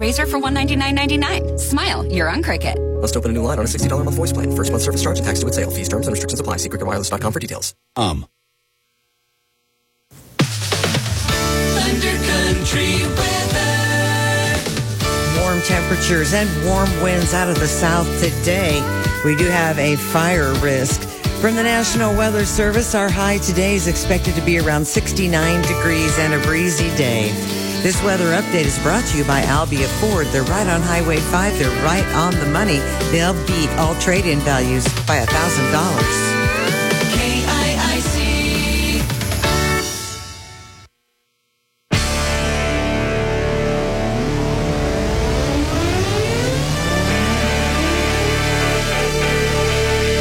razor for $199.99. Smile, you're on Cricket. Must open a new line on a $60 a month voice plan. First month service charge and tax to its sale. Fees, terms, and restrictions apply. See cricketwireless.com for details. Um. Thunder Country weather. Warm temperatures and warm winds out of the south today. We do have a fire risk. From the National Weather Service, our high today is expected to be around 69 degrees and a breezy day. This weather update is brought to you by Albia Ford. They're right on Highway 5. They're right on the money. They'll beat all trade-in values by $1,000. K-I-I-C.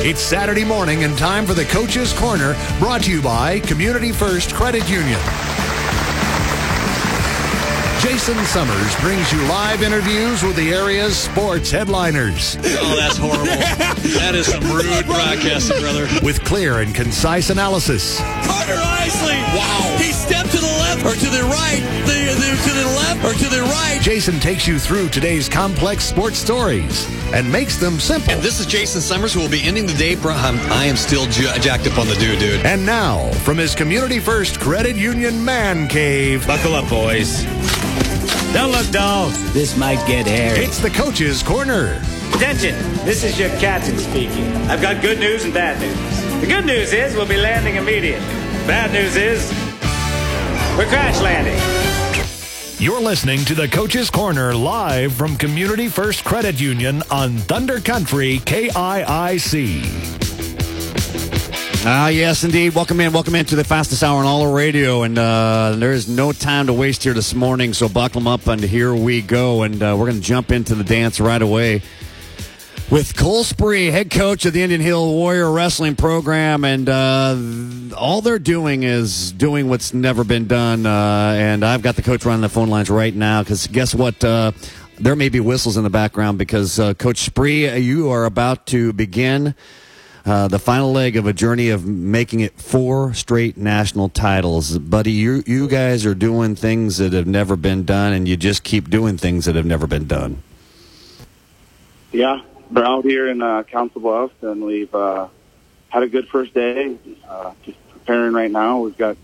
It's Saturday morning and time for the Coach's Corner, brought to you by Community First Credit Union. Jason Summers brings you live interviews with the area's sports headliners. Oh, that's horrible. that is some rude broadcasting, brother. With clear and concise analysis. Carter Isley. Wow. He stepped to the left or to the right, the, the, to the left or to the right. Jason takes you through today's complex sports stories and makes them simple. And this is Jason Summers who will be ending the day. Bro, I'm, I am still j- jacked up on the dude, dude. And now, from his Community First Credit Union man cave, Buckle up, boys. Don't look dull. This might get hairy. it's the Coach's Corner. Attention, this is your captain speaking. I've got good news and bad news. The good news is we'll be landing immediately. Bad news is we're crash landing. You're listening to the Coach's Corner live from Community First Credit Union on Thunder Country KIIC. Ah, yes, indeed. Welcome in. Welcome into the fastest hour on all of radio. And uh, there is no time to waste here this morning. So buckle them up, and here we go. And uh, we're going to jump into the dance right away with Cole Spree, head coach of the Indian Hill Warrior Wrestling Program. And uh, all they're doing is doing what's never been done. Uh, and I've got the coach running the phone lines right now because guess what? Uh, there may be whistles in the background because uh, Coach Spree, you are about to begin uh, the final leg of a journey of making it four straight national titles. Buddy, you, you guys are doing things that have never been done, and you just keep doing things that have never been done. Yeah, we're out here in uh, Council Bluffs, and we've uh, had a good first day. Uh, just preparing right now. We've got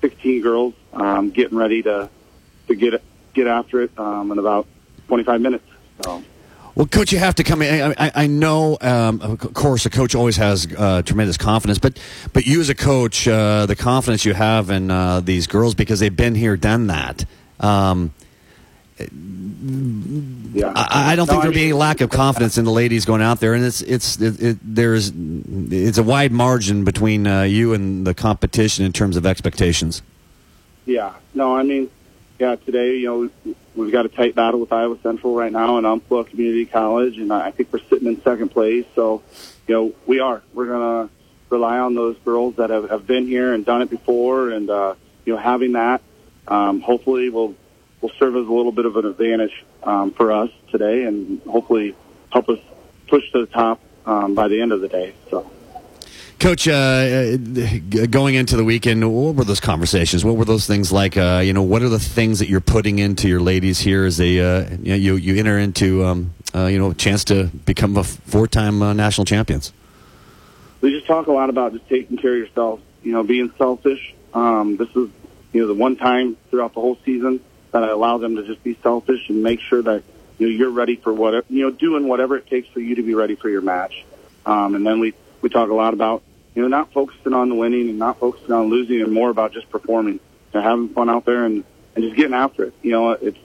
16 girls um, getting ready to to get get after it um, in about 25 minutes. So. Well, coach, you have to come in. I, I, I know, um, of course, a coach always has uh, tremendous confidence, but but you as a coach, uh, the confidence you have in uh, these girls because they've been here, done that. Um, Yeah, I, I don't No, think I there'd be mean- any lack of confidence in the ladies going out there, and it's it's it, it, there's it's a wide margin between uh, you and the competition in terms of expectations. Yeah, no, I mean, yeah, today, you know, we've got a tight battle with Iowa Central right now in Umpqua Community College, and I think we're sitting in second place. So, you know, we are. We're going to rely on those girls that have, have been here and done it before, and, uh, you know, having that, um, hopefully will will serve as a little bit of an advantage um, for us today, and hopefully help us push to the top um, by the end of the day. So. Coach, uh, going into the weekend, what were those conversations? What were those things like? Uh, you know, what are the things that you're putting into your ladies here as they, uh, you, know, you you enter into, um, uh, you know, a chance to become a four-time uh, national champions? we just talk a lot about just taking care of yourself, you know, being selfish. Um, this is, you know, the one time throughout the whole season that I allow them to just be selfish and make sure that, you know, you're ready for whatever, you know, doing whatever it takes for you to be ready for your match. Um, and then we, we talk a lot about, you know, not focusing on the winning and not focusing on losing and more about just performing, know, having fun out there and, and just getting after it. You know, it's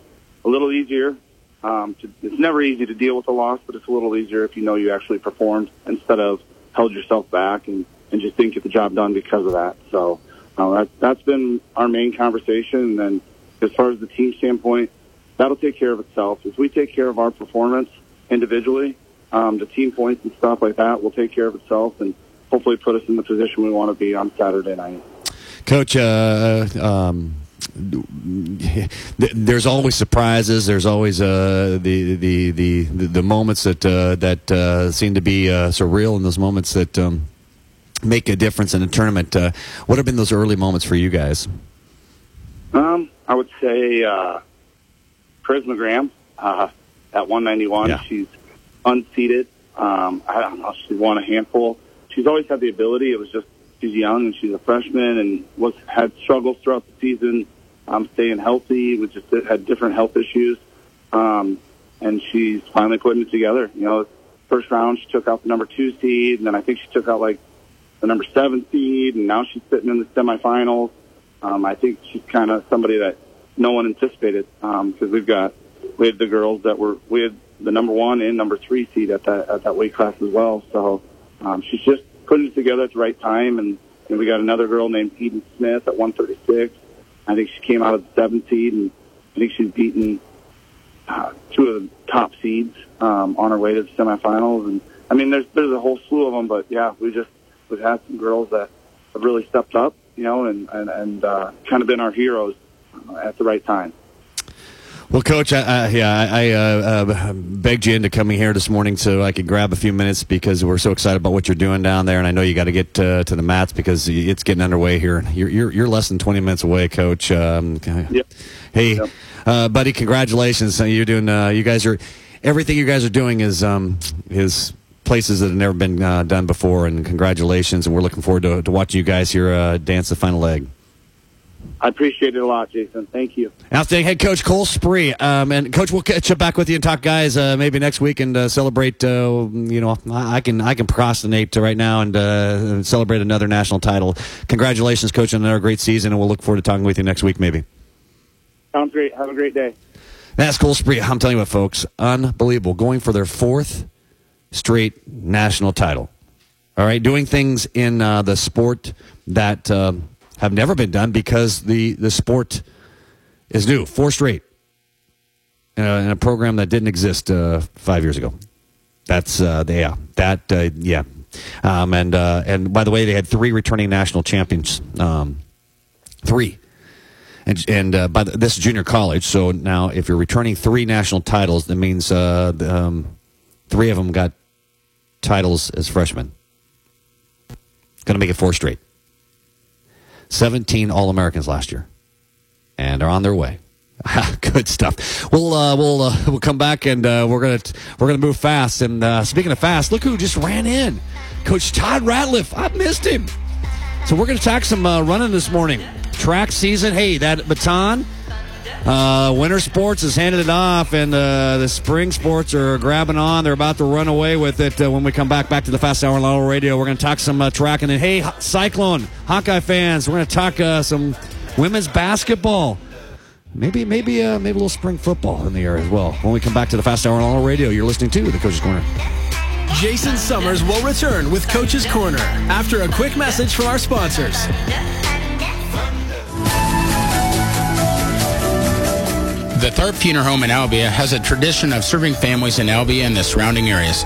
a little easier. Um, to, it's never easy to deal with a loss, but it's a little easier if you know you actually performed instead of held yourself back and, and just didn't get the job done because of that. So uh, that, that's been our main conversation. And then as far as the team standpoint, that'll take care of itself. If we take care of our performance individually, um, the team points and stuff like that will take care of itself and hopefully put us in the position we want to be on Saturday night. Coach, uh, um, there's always surprises. There's always uh, the, the the the moments that uh, that uh, seem to be uh, surreal, and those moments that um, make a difference in a tournament. Uh, what have been those early moments for you guys? Um, I would say uh, uh, at 191. Yeah. She's unseated. Um, I don't know. She won a handful. She's always had the ability. It was just she's young and she's a freshman and was had struggles throughout the season. Um, staying healthy. We just had different health issues. Um, and she's finally putting it together. You know, first round she took out the number two seed, and then I think she took out like the number seven seed, and now she's sitting in the semifinals. Um, I think she's kind of somebody that no one anticipated because we've got we had the girls that were we had the number one and number three seed at that at that weight class as well. So um, she's just putting it together at the right time, and, and we got another girl named Eden Smith at 136. I think she came out of the seventh seed, and I think she's beaten uh, two of the top seeds um, on our way to the semifinals. And I mean, there's there's a whole slew of them, but yeah, we just we've had some girls that have really stepped up, you know, and and, and uh, kind of been our heroes at the right time. Well, Coach, I, I, yeah, I, I uh, uh, begged you into coming here this morning so I could grab a few minutes because we're so excited about what you're doing down there, and I know you got to get uh, to the mats because it's getting underway here. You're you're, you're less than 20 minutes away, Coach. Um, Yep. Hey, Yep. uh, buddy, congratulations! You're doing. Uh, you guys are everything you guys are doing is um, is places that have never been uh, done before, and congratulations! And we're looking forward to, to watching you guys here uh, dance the final leg. I appreciate it a lot, Jason. Thank you. Outstanding head coach Cole Spree, um, and coach, we'll catch up back with you and talk guys uh, maybe next week and uh, celebrate. Uh, you know, I can I can procrastinate right now and uh, celebrate another national title. Congratulations, coach, on another great season, and we'll look forward to talking with you next week, maybe. Sounds great. Have a great day. That's Cole Spree. I'm telling you what, folks, unbelievable. Going for their fourth straight national title. All right, doing things in uh, the sport that um, have never been done because the, the sport is new. Four straight uh, in a program that didn't exist uh, five years ago. That's uh, yeah, that uh, yeah. Um, and uh, and by the way, they had three returning national champions. Um, three. And, and uh, by the, this is junior college, so now if you're returning three national titles, that means uh, um, three of them got titles as freshmen. Going to make it four straight. 17 All Americans last year, and are on their way. Good stuff. We'll uh, we'll uh, we'll come back and uh, we're gonna we're gonna move fast. And uh, speaking of fast, look who just ran in, Coach Todd Ratliff. I missed him. So we're gonna talk some uh, running this morning. Track season. Hey, that baton. Uh, winter sports has handed it off, and uh, the spring sports are grabbing on. They're about to run away with it. Uh, when we come back back to the Fast Hour Lotto Radio, we're going to talk some uh, track, and then hey, Cyclone Hawkeye fans, we're going to talk uh, some women's basketball. Maybe, maybe, uh, maybe a little spring football in the air as well. When we come back to the Fast Hour Lotto Radio, you're listening to the Coach's Corner. Jason Summers will return with Coach's Corner after a quick message from our sponsors. The Tharp Funeral Home in Albia has a tradition of serving families in Albia and the surrounding areas.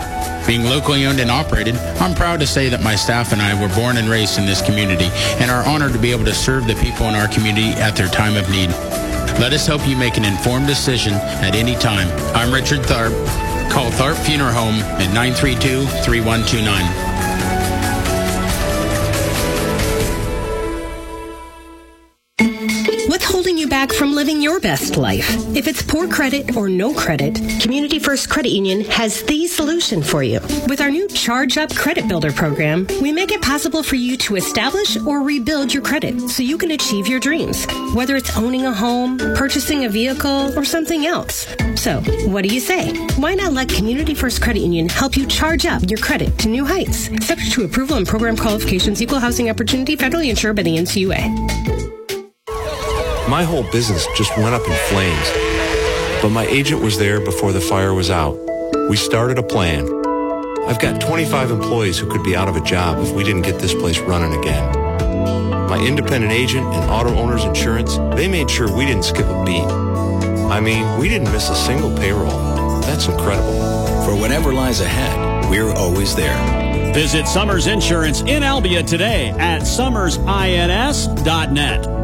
Being locally owned and operated, I'm proud to say that my staff and I were born and raised in this community and are honored to be able to serve the people in our community at their time of need. Let us help you make an informed decision at any time. I'm Richard Tharp. Call Tharp Funeral Home at 932-3129. Back from living your best life? If it's poor credit or no credit, Community First Credit Union has the solution for you. With our new Charge Up Credit Builder program, we make it possible for you to establish or rebuild your credit so you can achieve your dreams, whether it's owning a home, purchasing a vehicle, or something else. So, what do you say? Why not let Community First Credit Union help you charge up your credit to new heights? Subject to approval and program qualifications, equal housing opportunity, federally insured by the NCUA. My whole business just went up in flames. But my agent was there before the fire was out. We started a plan. I've got 25 employees who could be out of a job if we didn't get this place running again. My independent agent and auto owners insurance, they made sure we didn't skip a beat. I mean, we didn't miss a single payroll. That's incredible. For whatever lies ahead, we're always there. Visit Summers Insurance in Albia today at summersins.net.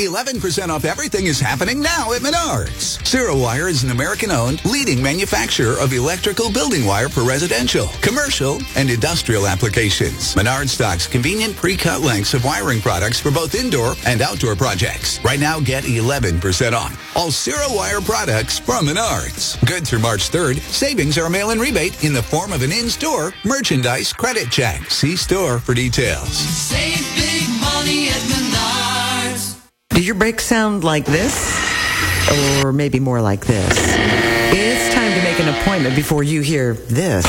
11% off everything is happening now at Menards. Wire is an American-owned leading manufacturer of electrical building wire for residential, commercial, and industrial applications. Menards stocks convenient pre-cut lengths of wiring products for both indoor and outdoor projects. Right now, get 11% off all Wire products from Menards. Good through March 3rd, savings are mail-in rebate in the form of an in-store merchandise credit check. See store for details. Save big money at Menards. Did your brake sound like this? Or maybe more like this? It's time to make an appointment before you hear this.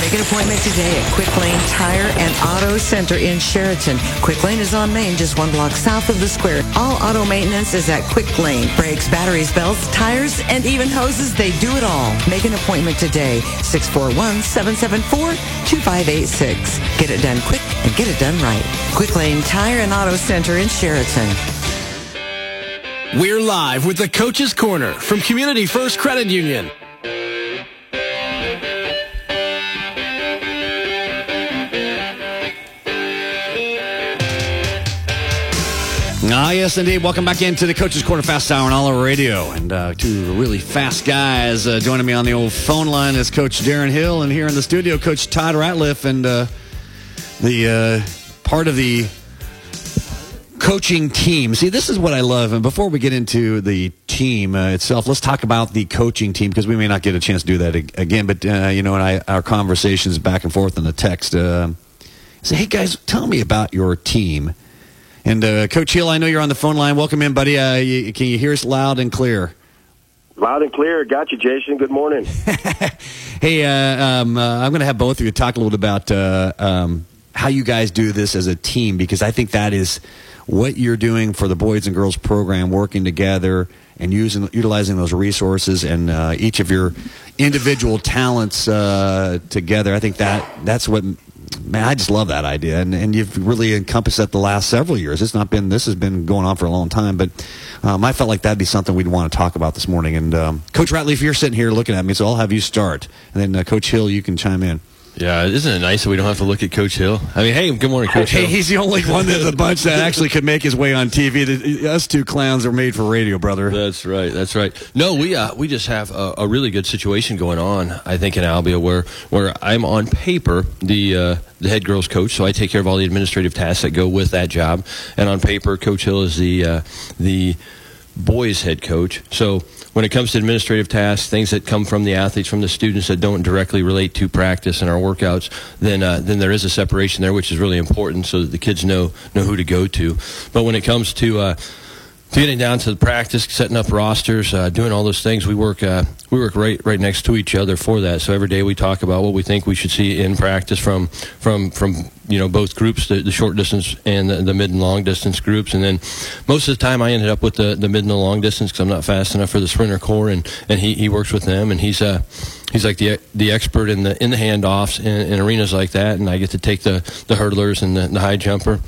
Make an appointment today at Quick Lane Tire and Auto Center in Chariton. Quick Lane is on Main, just one block south of the square. All auto maintenance is at Quick Lane. Brakes, batteries, belts, tires, and even hoses, they do it all. Make an appointment today. 641-774-2586. Get it done quick and get it done right. Quick Lane Tire and Auto Center in Chariton. We're live with the Coach's Corner from Community First Credit Union. Ah, yes, indeed. Welcome back into the Coach's Corner Fast Hour on All Radio. And uh, two really fast guys uh, joining me on the old phone line is Coach Darren Hill, and here in the studio, Coach Todd Ratliff, and uh, the uh, part of the coaching team. See, this is what I love. And before we get into the team uh, itself, let's talk about the coaching team because we may not get a chance to do that ag- again. But uh, you know, and I, our conversations back and forth in the text. Uh, say, hey guys, tell me about your team. And uh, Coach Hill, I know you're on the phone line. Welcome in, buddy. Uh, you, can you hear us loud and clear? Loud and clear. Got you, Jason. Good morning. Hey, uh, um, uh, I'm going to have both of you talk a little bit about uh, um, how you guys do this as a team because I think that is what you're doing for the boys and girls program, working together and using utilizing those resources and uh, each of your individual talents uh, together. I think that that's what. Man, I just love that idea, and and you've really encompassed that the last several years. It's not been this has been going on for a long time, but um, I felt like that'd be something we'd want to talk about this morning. And um, Coach Ratliff, if you're sitting here looking at me, so I'll have you start, and then uh, Coach Hill, you can chime in. Yeah, isn't it nice that we don't have to look at Coach Hill? I mean, hey, good morning, Coach Hey, Hill. he's the only one of the bunch that actually could make his way on TV. Us two clowns are made for radio, brother. That's right. That's right. No, we uh, we just have a, a really good situation going on. I think in Albia, where where I'm on paper the uh, the head girls coach, so I take care of all the administrative tasks that go with that job. And on paper, Coach Hill is the uh, the boys head coach. So when it comes to administrative tasks, things that come from the athletes, from the students that don't directly relate to practice and our workouts, then uh, then there is a separation there, which is really important, so that the kids know know who to go to. But when it comes to uh, getting down to the practice, setting up rosters, uh, doing all those things, we work uh, we work right right next to each other for that. So every day we talk about what we think we should see in practice from from from you know both groups, the, the short distance and the, the mid and long distance groups. And then most of the time I ended up with the, the mid and the long distance because I'm not fast enough for the sprinter core, and, and he, he works with them, and he's uh he's like the the expert in the in the handoffs in, in arenas like that, and I get to take the the hurdlers and the, the high jumper.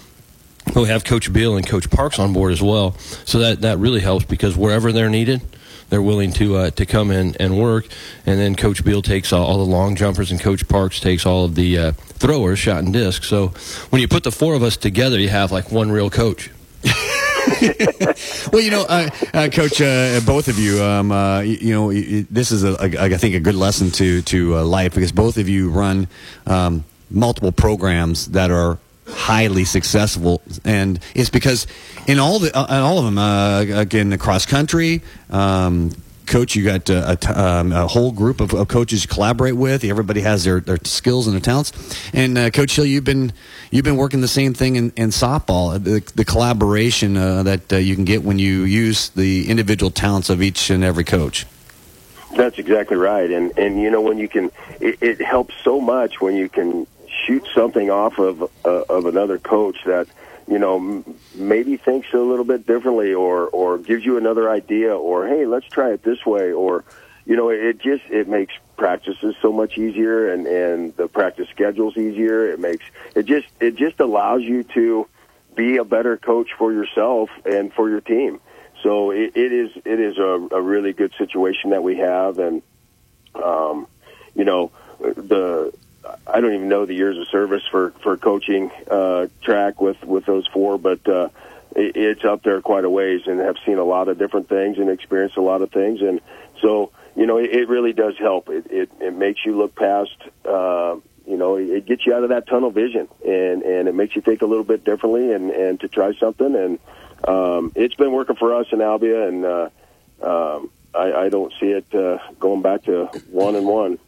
But We have Coach Bill and Coach Parks on board as well, so that that really helps because wherever they're needed, they're willing to uh, to come in and work. And then Coach Bill takes all, all the long jumpers, and Coach Parks takes all of the uh, throwers, shot and disc. So when you put the four of us together, you have like one real coach. well, you know, uh, uh, Coach, uh, both of you, um, uh, you, you know, this is a, a, I think a good lesson to to uh, life because both of you run um, multiple programs that are highly successful, and it's because in all the uh, in all of them, uh, again, the cross country. Um, Coach, you got uh, a, t- um, a whole group of, of coaches you collaborate with. Everybody has their, their skills and their talents. And uh, Coach Hill, you've been you've been working the same thing in, in softball. The, the collaboration uh, that uh, you can get when you use the individual talents of each and every coach. That's exactly right, and and you know when you can, it, it helps so much when you can shoot something off of uh, of another coach that you know m- maybe thinks a little bit differently, or or gives you another idea, or hey, let's try it this way, or you know it just it makes practices so much easier, and and the practice schedules easier. It makes it just it just allows you to be a better coach for yourself and for your team. So it, it is it is a, a really good situation that we have, and um, you know the I don't even know the years of service for for coaching uh, track with with those four, but uh, it, it's up there quite a ways, and have seen a lot of different things and experienced a lot of things, and so you know, it, it really does help. It, it it makes you look past. Uh, you know, it gets you out of that tunnel vision, and and it makes you think a little bit differently, and and to try something. And um, it's been working for us in Albia, and uh, um, I, I don't see it uh, going back to one and one.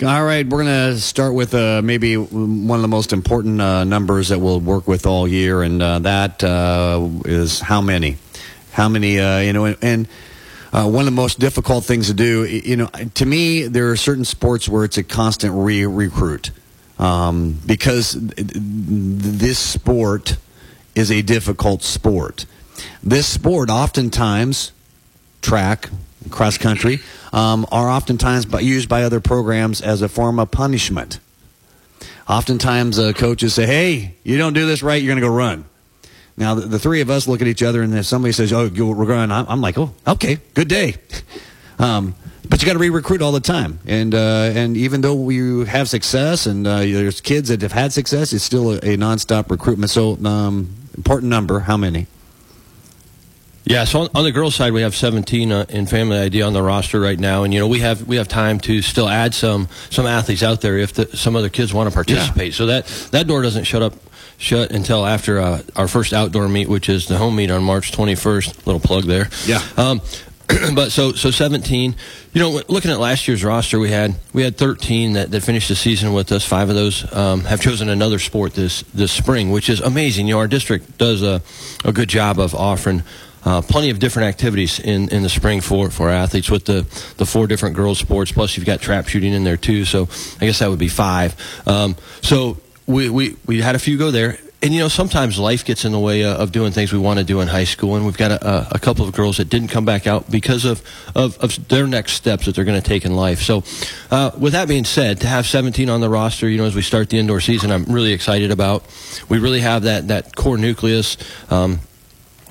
All right, we're going to start with uh, maybe one of the most important uh, numbers that we'll work with all year, and uh, that uh, is how many, how many, uh, you know, and. and uh, one of the most difficult things to do, you know, to me, there are certain sports where it's a constant re recruit um, because this sport is a difficult sport. This sport, oftentimes, track, cross country, um, are oftentimes used by other programs as a form of punishment. Oftentimes, uh, coaches say, "Hey, you don't do this right, you're going to go run." Now, the, the, three of us look at each other, and if somebody says, "Oh, we're going," I'm, like, "Oh, okay, good day." um, but you got to re-recruit all the time, and uh, and even though we have success, and uh, there's kids that have had success, it's still a, a nonstop recruitment. So, um, important number. How many? Yeah, so on, on, the girls' side, we have 17 uh, in Family ID on the roster right now, and you know we have we have time to still add some some athletes out there if the, some other kids want to participate. Yeah. So that that door doesn't shut up shut until after uh, our first outdoor meet, which is the home meet on March 21st. Little plug there. Yeah. Um, but so so 17. You know, looking at last year's roster, we had we had 13 that, that finished the season with us. Five of those um, have chosen another sport this this spring, which is amazing. You know, our district does a, a good job of offering. Uh, plenty of different activities in, in the spring for, for athletes with the, the four different girls sports. Plus, you've got trap shooting in there too. So I guess that would be five. Um, so we, we, we had a few go there. And you know, sometimes life gets in the way uh, of doing things we want to do in high school, and we've got a, a couple of girls that didn't come back out because of, of, of their next steps that they're going to take in life. So, uh, with that being said, to have 17 on the roster, you know, as we start the indoor season, I'm really excited about. We really have that that core nucleus. Um,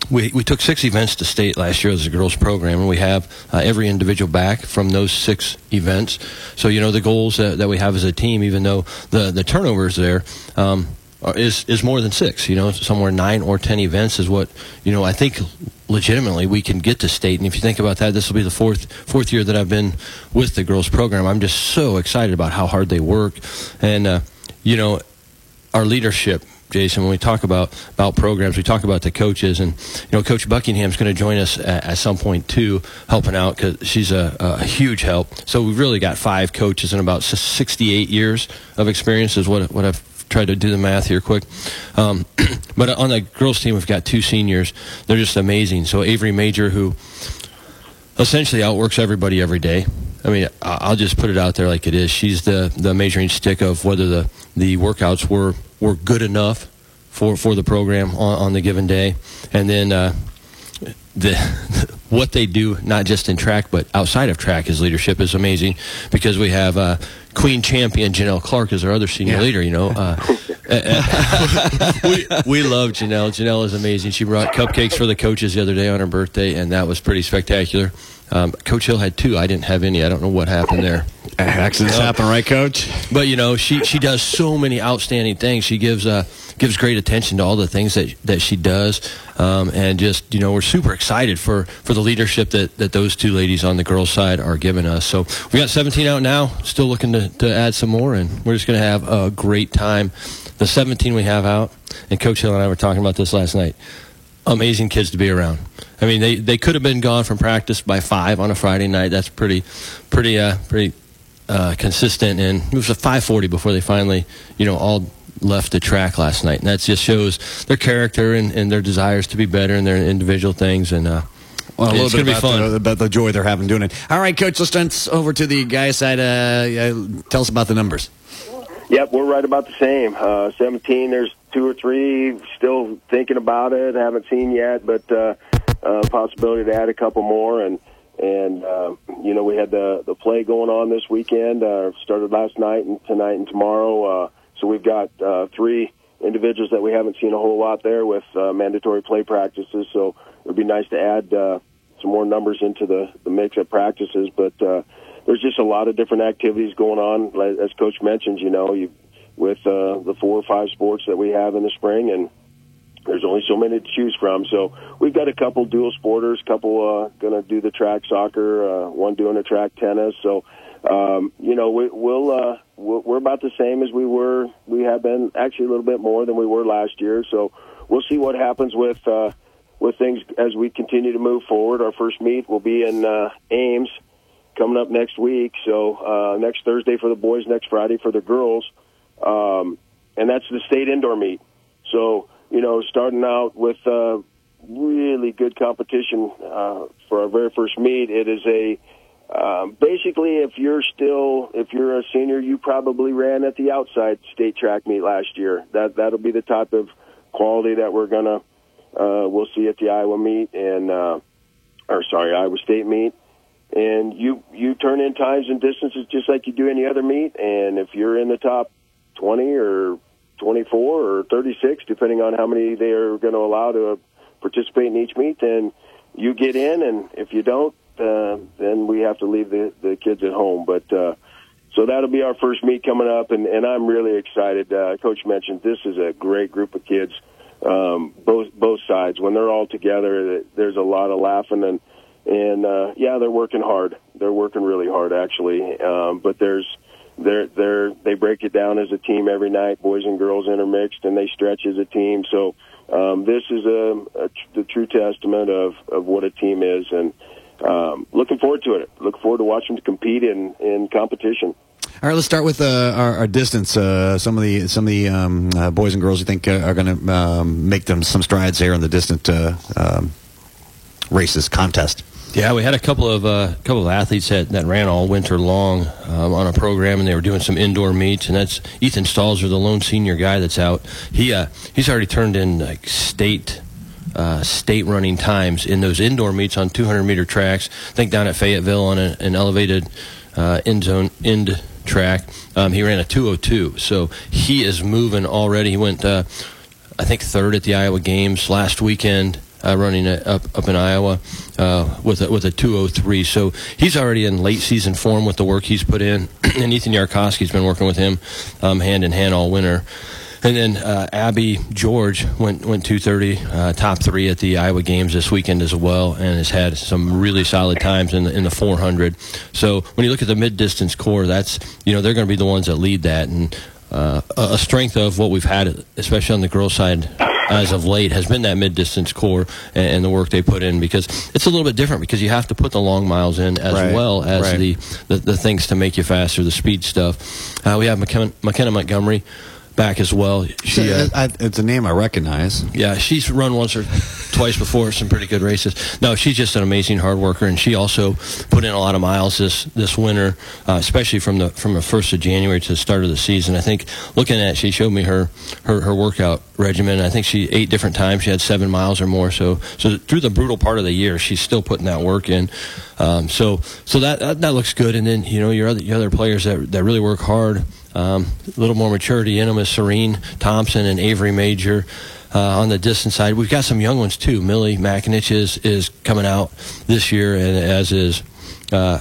we, we took six events to state last year as a girls program, and we have uh, every individual back from those six events. So, you know, the goals that, that we have as a team, even though the, the turnover is there, um, is is more than six. You know, somewhere nine or ten events is what you know. I think legitimately we can get to state. And if you think about that, this will be the fourth fourth year that I've been with the girls program. I'm just so excited about how hard they work, and uh, you know, our leadership Jason, when we talk about about programs, we talk about the coaches, and you know, Coach Buckingham's going to join us at, at, some point too, helping out because she's a, a, huge help. So we've really got five coaches and about 68 years of experience is what what I've tried to do the math here quick. Um, but on the girls team, we've got two seniors. They're just amazing. So Avery Major, who essentially outworks everybody every day. I mean, I'll just put it out there like it is. She's the, the measuring stick of whether the, the workouts were were good enough for, for the program on, on the given day. And then uh, the what they do, not just in track, but outside of track, his leadership is amazing because we have uh, Queen Champion Janelle Clark as our other senior yeah. leader. You know, uh, we, we love Janelle. Janelle is amazing. She brought cupcakes for the coaches the other day on her birthday, and that was pretty spectacular. Um, Coach Hill had two. I didn't have any. I don't know what happened there. Accidents uh, happen, right, Coach? But you know, she she does so many outstanding things. She gives uh, gives great attention to all the things that that she does, um, and just you know, we're super excited for for the leadership that that those two ladies on the girls' side are giving us. So we got 17 out now. Still looking to to add some more, and we're just going to have a great time. The 17 we have out, and Coach Hill and I were talking about this last night amazing kids to be around. I mean, they, they could have been gone from practice by five on a Friday night. That's pretty, pretty, uh, pretty uh, consistent. And it was a 5:40 before they finally, you know, all left the track last night. And that just shows their character and, and their desires to be better and their individual things. And uh, well, a little it's bit about, be fun. The, about the joy they're having doing it. All right, Coach, let's turn over to the guy side. Uh, tell us about the numbers. Yep, we're right about the same. Uh, 17, there's two or three still thinking about it, haven't seen yet, but uh, uh, possibility to add a couple more. And, and uh, you know, we had the, the play going on this weekend, uh, started last night and tonight and tomorrow. Uh, so we've got uh, three individuals that we haven't seen a whole lot there with uh, mandatory play practices. So it would be nice to add uh, some more numbers into the, the mix at practices. But uh, there's just a lot of different activities going on. As Coach mentioned, you know, you with uh, the four or five sports that we have in the spring, and there's only so many to choose from. So we've got a couple dual sporters, couple uh, going to do the track soccer, uh, one doing the track tennis. So um, you know we, we'll uh, we're about the same as we were. We have been actually a little bit more than we were last year. So we'll see what happens with uh, with things as we continue to move forward. Our first meet will be in uh, Ames coming up next week. So uh, next Thursday for the boys, next Friday for the girls, um, and that's the state indoor meet. So you know, starting out with uh, really good competition uh, for our very first meet. It is a um, basically if you're still if you're a senior, you probably ran at the outside state track meet last year. That that'll be the type of quality that we're gonna uh, we'll see at the Iowa meet and uh, or sorry Iowa State meet. And you you turn in times and distances just like you do any other meet. And if you're in the top 20 or 24 or 36, depending on how many they are going to allow to participate in each meet, then you get in. And if you don't, uh, then we have to leave the, the kids at home. But uh, so that'll be our first meet coming up, and, and I'm really excited. Uh, Coach mentioned this is a great group of kids, um, both both sides. When they're all together, there's a lot of laughing and and uh, yeah, they're working hard. They're working really hard actually. Um, but there's they're they're they break it down as a team every night, boys and girls intermixed, and they stretch as a team. So um, this is a, a tr- the true testament of of what a team is, and um, looking forward to it. Looking forward to watching them compete in in competition. All right, let's start with uh, our, our distance. Uh, some of the some of the um, uh, boys and girls you think uh, are going to um, make them some strides here in the distant uh, um, races contest. Yeah, we had a couple of uh, couple of athletes that, that ran all winter long um, on a program, and they were doing some indoor meets. And that's Ethan Stalzer, the lone senior guy that's out. He uh, he's already turned in like state uh, state running times in those indoor meets on 200 meter tracks. I think down at Fayetteville on a, an elevated uh, end zone end track, um, he ran a 202. So he is moving already. He went, uh, I think, third at the Iowa Games last weekend. Uh, running up up in Iowa uh, with a, with a 203, so he's already in late season form with the work he's put in, and Ethan Yarkowski's been working with him um, hand in hand all winter. And then uh, Abby George went went 230, uh, top three at the Iowa games this weekend as well, and has had some really solid times in the, in the 400. So when you look at the mid distance core, that's you know they're going to be the ones that lead that, and uh, a strength of what we've had, especially on the girls' side as of late, has been that mid distance core and, and the work they put in because it's a little bit different because you have to put the long miles in as Right, well as right. the, the the things to make you faster, the speed stuff. Uh, we have McKenna, McKenna Montgomery back as well. She, uh, it's a name I recognize. yeah, she's run once or twice before, some pretty good races. No, she's just an amazing hard worker, and she also put in a lot of miles this this winter, uh, especially from the from the first of January to the start of the season. I think looking at, it, she showed me her her, her workout regimen. I think she eight different times she had seven miles or more. So so through the brutal part of the year, she's still putting that work in. Um, so so that, that that looks good. And then you know your other your other players that that really work hard. Um, a little more maturity in them is Serene Thompson and Avery Major. Uh, on the distance side, we've got some young ones too. Millie McInich is, is coming out this year, and as is uh,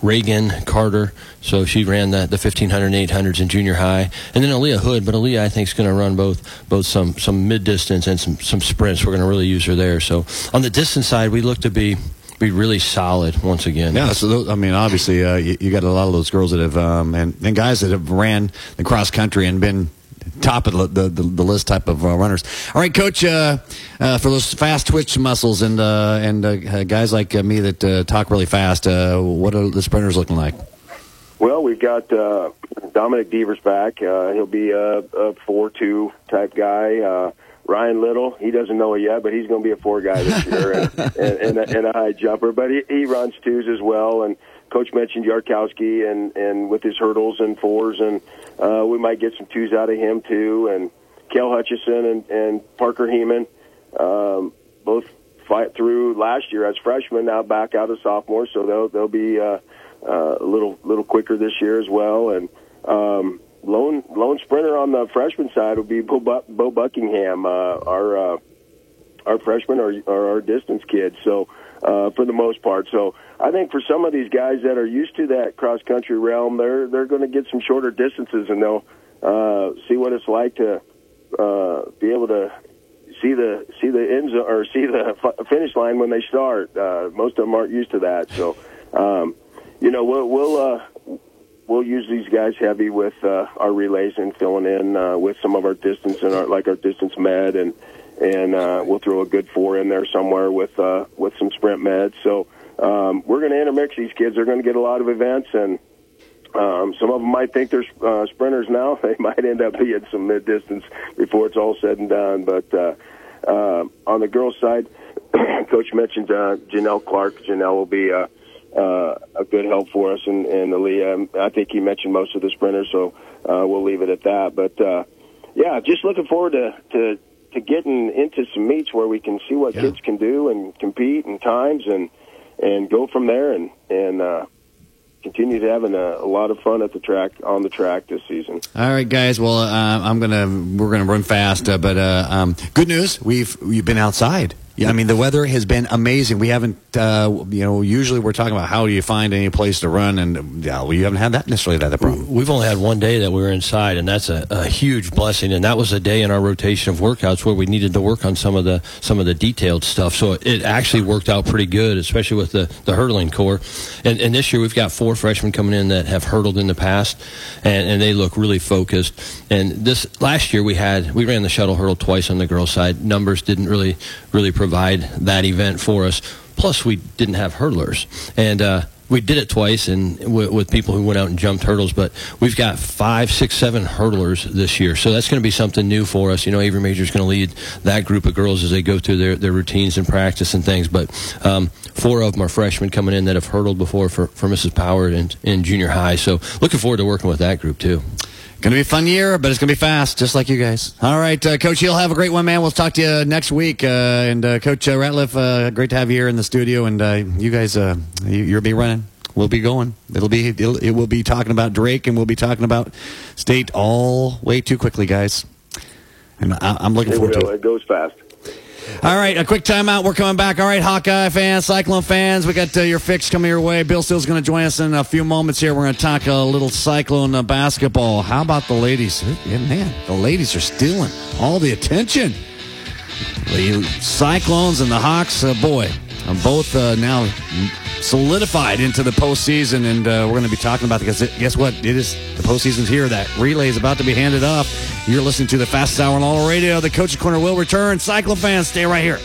Reagan Carter. So she ran the, the 1500 and 800s in junior high, and then Aaliyah Hood. But Aaliyah, I think, is going to run both both some some mid distance and some some sprints. We're going to really use her there. So on the distance side, we look to be be really solid once again. Yeah, so those, I mean, obviously, uh, you, you got a lot of those girls that have um, and, and guys that have ran the cross country and been top of the the, the, the list type of uh, runners. All right, coach, uh, uh, for those fast twitch muscles and uh, and uh, guys like uh, me that uh, talk really fast, uh, what are the sprinters looking like? Well, we've got uh, Dominic Devers back. Uh, he'll be a, a four-two type guy. Ryan Little, he doesn't know it yet, but he's going to be a four guy this year and, and, and, a, and a high jumper. But he, he runs twos as well. And Coach mentioned Yarkowski and and with his hurdles and fours, and uh, we might get some twos out of him too. And Kel Hutchison and, and Parker Heeman, um, both fight through last year as freshmen, now back out as sophomores, so they'll they'll be uh, uh, a little little quicker this year as well. And um, lone lone sprinter on the freshman side will be Bo, Bu- Bo Buckingham, uh, our uh, our freshman or, or our distance kid. So uh, for the most part, so I think for some of these guys that are used to that cross country realm, they're they're going to get some shorter distances and they'll uh, see what it's like to uh, be able to see the see the end zone or see the finish line when they start. Uh, most of them aren't used to that, so um, you know we'll we'll uh, we'll use these guys heavy with uh, our relays and filling in uh, with some of our distance and our like our distance med and and uh, we'll throw a good four in there somewhere with uh, with some sprint meds. So um, we're going to intermix these kids. They're going to get a lot of events and. Um, some of them might think they're uh, sprinters now. They might end up being some mid distance before it's all said and done. But uh, uh, on the girls' side, Coach mentioned uh, Janelle Clark. Janelle will be uh, uh, a good help for us, and, and Aaliyah. I think he mentioned most of the sprinters, so uh, we'll leave it at that. But uh, yeah, just looking forward to, to to getting into some meets where we can see what Yeah. kids can do and compete and times and and go from there and and uh, continue to having a, a lot of fun at the track on the track this season. All right, guys. Well, uh, I'm gonna we're gonna run fast, uh, but uh, um, good news. We've we've been outside. Yeah, I mean the weather has been amazing. We haven't, uh, you know, usually we're talking about how do you find any place to run, and yeah, we haven't had that necessarily that problem. We've only had one day that we were inside, and that's a, a huge blessing. And that was a day in our rotation of workouts where we needed to work on some of the some of the detailed stuff. So it actually worked out pretty good, especially with the, the hurdling core. And, and this year we've got four freshmen coming in that have hurdled in the past, and, and they look really focused. And this last year we had we ran the shuttle hurdle twice on the girls' side. Numbers didn't really really provide that event for us. Plus we didn't have hurdlers, and. Uh, we did it twice and with, with people who went out and jumped hurdles but we've got five six seven hurdlers this year. So that's going to be something new for us. You know avery major is going to lead that group of girls as they go through their, their routines and practice and things. But um, four of them are freshmen coming in that have hurdled before for, for mrs power in, in junior high. So looking forward to working with that group too Going to be a fun year, but it's going to be fast, just like you guys. All right, uh, Coach, you'll have a great one, man. We'll talk to you next week. Uh, and uh, Coach uh, Ratliff, uh, great to have you here in the studio. And uh, you guys, uh, you, you'll be running. We'll be going. It'll be it'll, it will be talking about Drake, and we'll be talking about state all way too quickly, guys. And I, I'm looking It, forward to it. it goes fast. All right, a quick timeout. We're coming back. All right, Hawkeye fans, Cyclone fans, we got uh, your fix coming your way. Bill Still's going to join us in a few moments here. We're going to talk a little Cyclone uh, basketball. How about the ladies? Yeah, man, the ladies are stealing all the attention. The Cyclones and the Hawks, uh, boy, are both uh, now solidified into the postseason, and uh, we're going to be talking about because guess what? It is the postseason's here. That relay is about to be handed off. You're listening to the fastest hour on all radio. The Coach's Corner will return. Cyclone fans, stay right here.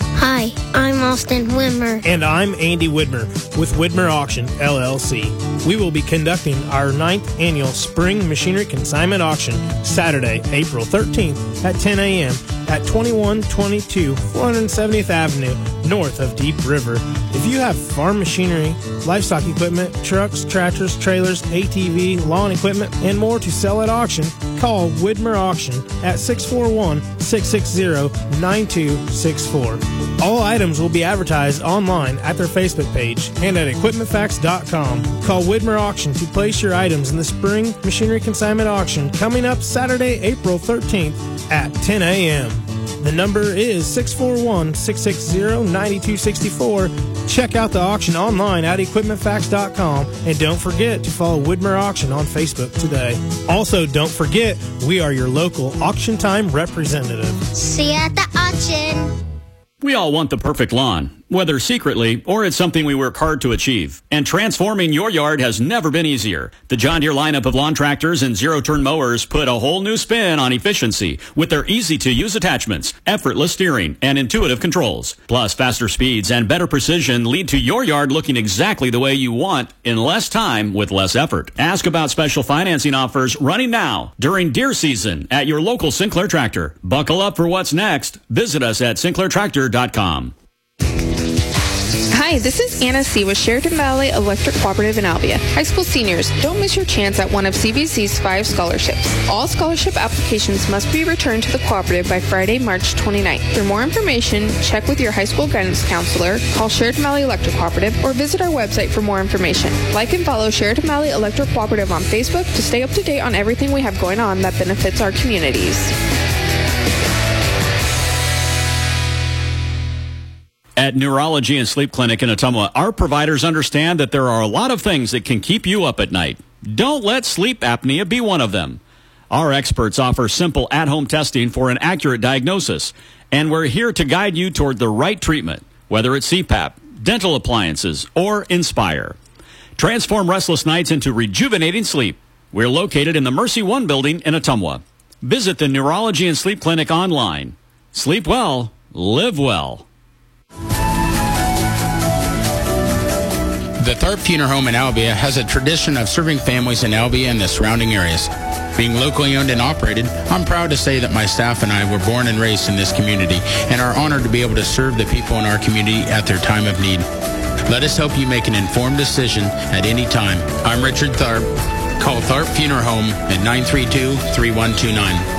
Hi, I'm Austin Widmer. And I'm Andy Widmer with Widmer Auction, LLC. We will be conducting our ninth annual Spring Machinery Consignment Auction Saturday, April 13th at 10 a.m. at 2122 470th Avenue, north of Deep River. If you have farm machinery, livestock equipment, trucks, tractors, trailers, ATV, lawn equipment, and more to sell at auction, call Widmer Auction at 641 660 9264. All items will be advertised online at their Facebook page and at equipmentfacts.com. Call Widmer Auction to place your items in the Spring Machinery Consignment Auction coming up Saturday, April 13th at 10 a.m. The number is 641 660 9264. Check out the auction online at equipmentfacts.com and don't forget to follow Widmer Auction on Facebook today. Also, don't forget we are your local auction time representative. See you at the auction. We all want the perfect lawn, whether secretly or it's something we work hard to achieve. And transforming your yard has never been easier. The John Deere lineup of lawn tractors and zero-turn mowers put a whole new spin on efficiency with their easy-to-use attachments, effortless steering, and intuitive controls. Plus, faster speeds and better precision lead to your yard looking exactly the way you want in less time with less effort. Ask about special financing offers running now during deer season at your local Sinclair Tractor. Buckle up for what's next. Visit us at sinclairtractor.com. Hi, this is Anna C. with Chariton Valley Electric Cooperative in Albia. High school seniors, don't miss your chance at one of CBC's five scholarships. All scholarship applications must be returned to the cooperative by Friday, March 29th. For more information, check with your high school guidance counselor, call Chariton Valley Electric Cooperative, or visit our website for more information. Like and follow Chariton Valley Electric Cooperative on Facebook to stay up to date on everything we have going on that benefits our communities. At Neurology and Sleep Clinic in Ottumwa, our providers understand that there are a lot of things that can keep you up at night. Don't let sleep apnea be one of them. Our experts offer simple at home testing for an accurate diagnosis, and we're here to guide you toward the right treatment, whether it's CPAP, dental appliances, or Inspire. Transform restless nights into rejuvenating sleep. We're located in the Mercy One building in Ottumwa. Visit the Neurology and Sleep Clinic online. Sleep well, live well. The Tharp Funeral Home in Albia has a tradition of serving families in Albia and the surrounding areas. Being locally owned and operated, I'm proud to say that my staff and I were born and raised in this community and are honored to be able to serve the people in our community at their time of need. Let us help you make an informed decision at any time. I'm Richard Tharp. Call Tharp Funeral Home at 932-3129.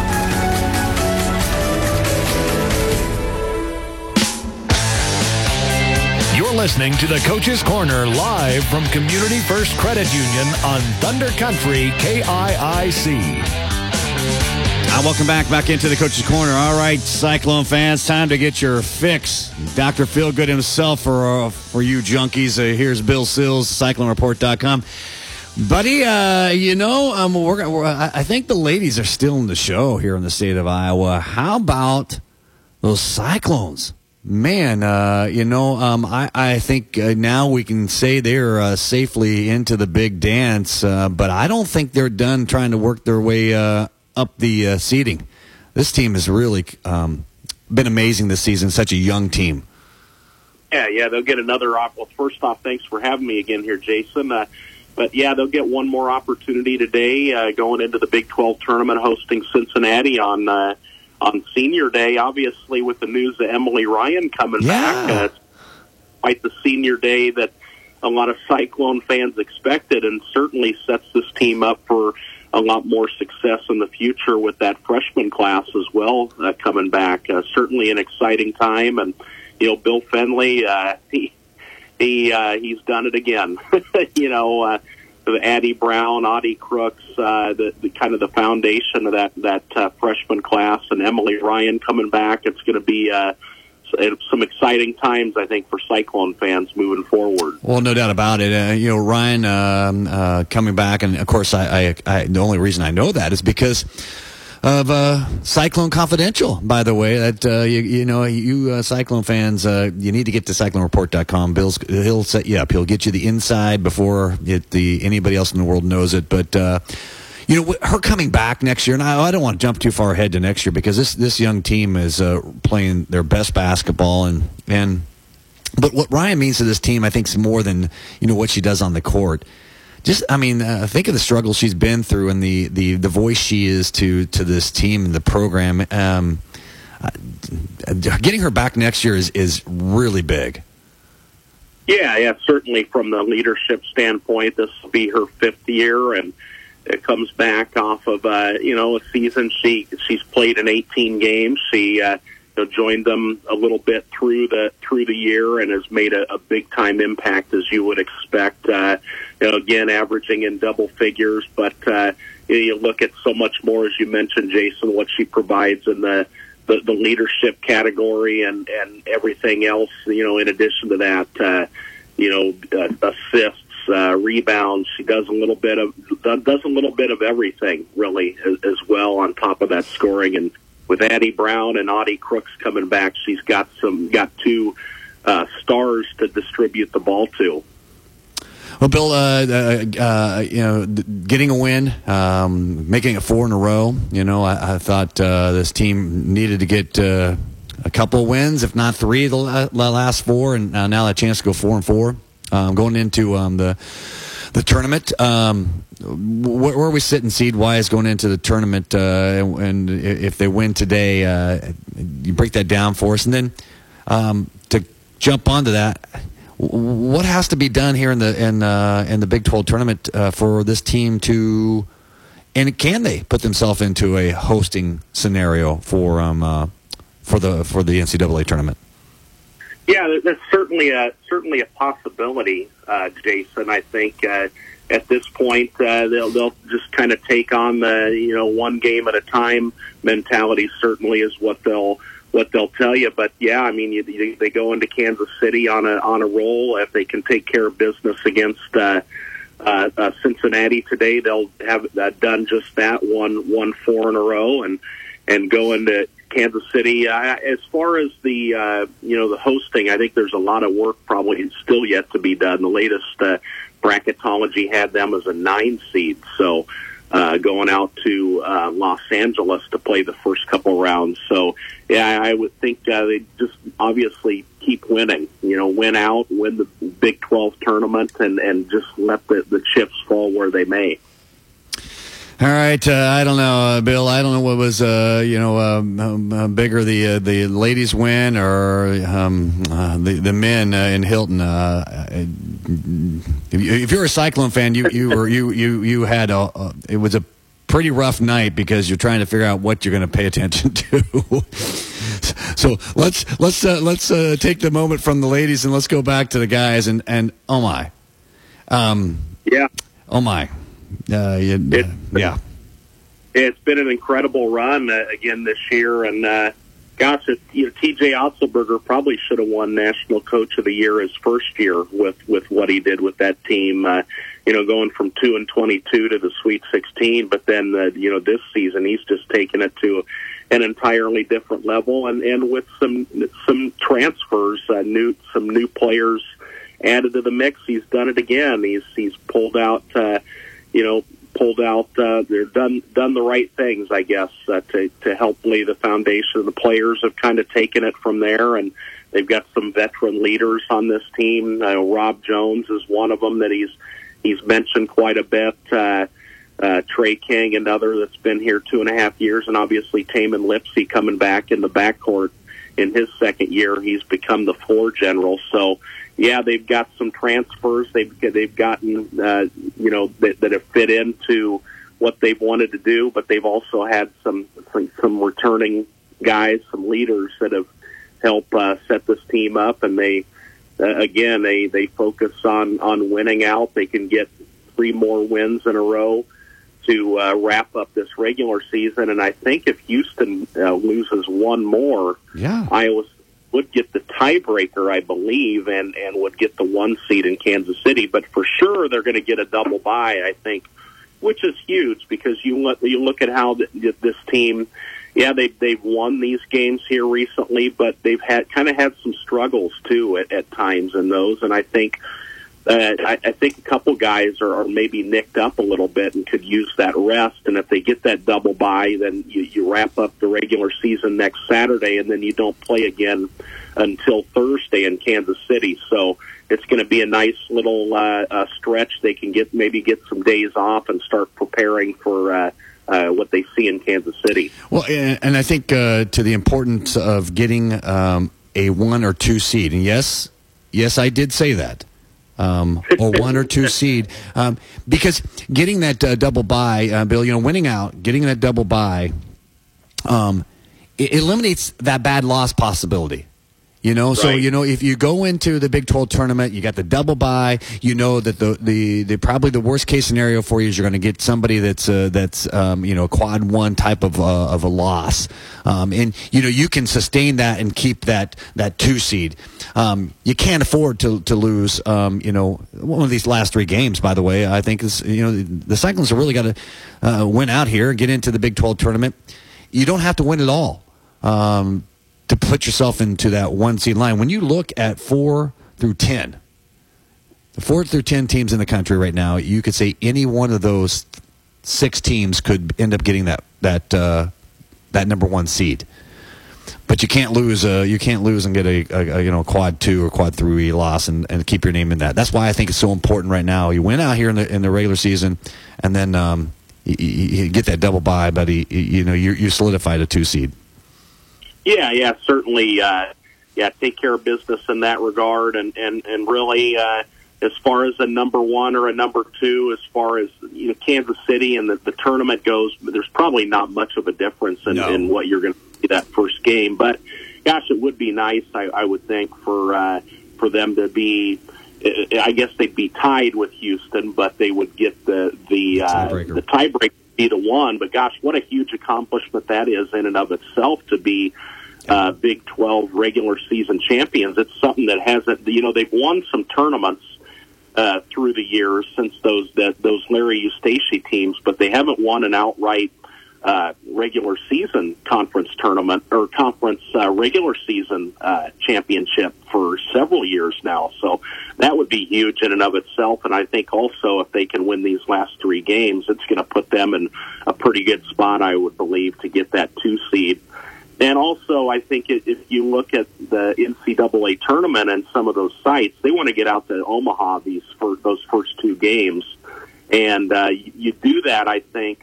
Listening to the Coach's Corner live from Community First Credit Union on Thunder Country KIIC. Uh, welcome back, back into the Coach's Corner. All right, Cyclone fans, time to get your fix. Dr. Feelgood himself for uh, for you junkies. Uh, here's Bill Seals, CycloneReport.com. Buddy, uh, you know, um, we're, we're, I think the ladies are still in the show here in the state of Iowa. How about those Cyclones? Man, uh, you know, um, I, I think uh, now we can say they're uh, safely into the big dance, uh, but I don't think they're done trying to work their way uh, up the uh, seating. This team has really um, been amazing this season, such a young team. Yeah, yeah, they'll get another op. Well, first off, thanks for having me again here, Jason. But yeah, they'll get one more opportunity today, going into the Big 12 tournament, hosting Cincinnati on on Senior Day. Obviously, with the news of Emily Ryan coming back, uh, quite the Senior Day that a lot of Cyclone fans expected, and certainly sets this team up for a lot more success in the future with that freshman class as well uh, coming back. Uh, certainly an exciting time, and you know, Bill Fennelly, uh, he he uh, he's done it again. you know, uh, the Addy Brown, Audi Crooks, uh, the, the kind of the foundation of that that uh, freshman class, and Emily Ryan coming back. It's going to be. Uh, some exciting times, I think, for Cyclone fans moving forward. Well, no doubt about it. Uh, you know, Ryan um, uh, coming back, and of course, I, I, I, the only reason I know that is because of uh, Cyclone Confidential. By the way, that uh, you, you know, you uh, Cyclone fans, uh, you need to get to CycloneReport.com. Bill's he'll set you up. He'll get you the inside before it, the anybody else in the world knows it. But uh, you know, her coming back next year, and I, I, don't want to jump too far ahead to next year because this this young team is uh, playing their best basketball, and and but what Ryan means to this team, I think, is more than you know what she does on the court. Just, I mean, uh, think of the struggle she's been through and the, the, the voice she is to to this team and the program. Um, uh, getting her back next year is is really big. Yeah, yeah, certainly from the leadership standpoint, this will be her fifth year, and it comes back off of uh, you know a season she she's played in 18 games. She uh, you know, joined them a little bit through the through the year and has made a, a big time impact as you would expect. Uh, you know, again, averaging in double figures, but uh, you look at so much more as you mentioned, Jason, what she provides in the the, the leadership category and and everything else. You know, in addition to that, uh, you know, uh, assists uh, rebounds. She does a little bit of does a little bit of everything really as, as well on top of that scoring. And with Addy Brown and Audi Crooks coming back, she's got some got two uh, stars to distribute the ball to. Well, Bill, uh, uh, uh, you know, getting a win, um, making it four in a row. You know, I, I thought uh, this team needed to get uh, a couple wins, if not three, the last four, and uh, now a chance to go four and four um, going into um, the the tournament. Um, where, where, are we sitting seed wise going into the tournament? Uh, and if they win today, uh, you break that down for us, and then um, to jump onto that. What has to be done here in the in uh, in the Big Twelve tournament uh, for this team to, and can they put themselves into a hosting scenario for um, uh, for the for the NCAA tournament? Yeah, that's certainly a certainly a possibility, uh, Jason. I think uh, at this point uh, they'll they'll just kind of take on the you know one game at a time mentality. Certainly is what they'll what they'll tell you. But yeah, I mean, you, you, they go into Kansas City on a on a roll if they can take care of business against uh, uh, uh, Cincinnati today. They'll have uh, done just that, one one four in a row, and and go into Kansas City. Uh, as far as the uh, you know the hosting, I think there's a lot of work probably still yet to be done. The latest uh, bracketology had them as a nine seed, so uh, going out to uh, Los Angeles to play the first couple rounds. So yeah, I would think uh, they just obviously keep winning. You know, win out, win the Big Twelve tournament, and and just let the the chips fall where they may. All right, uh, I don't know, uh, Bill. I don't know what was, uh, you know, um, um, uh, bigger the uh, the ladies win or um, uh, the the men uh, in Hilton. Uh, if, you, if you're a Cyclone fan, you you were you you you had a, it was a pretty rough night because you're trying to figure out what you're going to pay attention to. so let's let's uh, let's uh, take the moment from the ladies and let's go back to the guys and and oh my, um, yeah, oh my. Uh, you, yeah. It's been an incredible run uh, again this year, and uh, gosh, it, you know, T.J. Otzelberger probably should have won National Coach of the Year his first year with with what he did with that team. Uh, you know, going from two and twenty-two to the Sweet Sixteen, but then uh, you know this season he's just taken it to an entirely different level, and and with some some transfers, uh, new some new players added to the mix, he's done it again. He's he's pulled out. Uh, you know, pulled out. Uh, they've done done the right things, I guess, uh, to to help lay the foundation. The players have kind of taken it from there, and they've got some veteran leaders on this team. Uh, Rob Jones is one of them that he's he's mentioned quite a bit. Uh, uh, Tre King, another that's been here two and a half years, and obviously Tamin Lipsey coming back in the backcourt in his second year. He's become the floor general. So yeah, they've got some transfers. They've they've gotten uh, you know that, that have fit into what they've wanted to do, but they've also had some some, some returning guys, some leaders that have helped uh, set this team up, and they uh, again they they focus on on winning out. They can get three more wins in a row to uh, wrap up this regular season, and I think if Houston uh, loses one more, yeah, Iowa would get the tiebreaker, I believe, and and would get the one seed in Kansas City. But for sure, they're going to get a double bye, I think, which is huge because you look you look at how the, this team. Yeah, they they've won these games here recently, but they've had kind of had some struggles too at, at times in those, and I think uh, I, I think a couple guys are, are maybe nicked up a little bit and could use that rest. And if they get that double bye, then you, you wrap up the regular season next Saturday, and then you don't play again until Thursday in Kansas City. So it's going to be a nice little uh, uh, stretch. They can get maybe get some days off and start preparing for. Uh, uh, what they see in Kansas City. Well, and, and I think uh, to the importance of getting um, a one or two seed, and yes, yes, I did say that um, or one or two seed. Um, because getting that uh, double bye, uh, Bill, you know, winning out, getting that double bye, um, it eliminates that bad loss possibility. You know, so you know if you go into the Big Twelve tournament, you got the double bye. You know that the the, the probably the worst case scenario for you is you're going to get somebody that's uh, that's um, you know a quad one type of uh, of a loss, um, and you know you can sustain that and keep that that two seed. Um, you can't afford to to lose. Um, you know, one of these last three games. By the way, I think is you know the, the Cyclones have really got to uh, win out here, get into the Big Twelve tournament. You don't have to win it all. Um, to put yourself into that one seed line. When you look at four through 10, the four through 10 teams in the country right now, you could say any one of those six teams could end up getting that, that, uh, that number one seed. But you can't lose. You can't lose and get a, a, a you know quad two or quad three loss and, and keep your name in that. That's why I think it's so important right now. You win out here in the in the regular season, and then um, you, you, you get that double bye, but you, you know you you solidified a two seed. Yeah, yeah, certainly. Uh, yeah, take care of business in that regard, and and and really, uh, as far as a number one or a number two, as far as you know, Kansas City and the, the tournament goes, there's probably not much of a difference in, No. in what you're going to see that first game. But gosh, it would be nice, I, I would think, for uh, for them to be. I guess they'd be tied with Houston, but they would get the the uh, Tiebreaker. the tiebreaker be the one. But gosh, what a huge accomplishment that is in and of itself to be uh, Big 12 regular season champions. It's something that hasn't, you know, they've won some tournaments uh, through the years since those that those Larry Eustachy teams, but they haven't won an outright uh, regular season conference tournament or conference uh, regular season uh, championship for several years now. So that would be huge in and of itself. And I think also if they can win these last three games, it's going to put them in a pretty good spot, I would believe, to get that two seed. And also, I think if you look at the NCAA tournament and some of those sites, they want to get out to Omaha these for those first two games, and uh, you do that. I think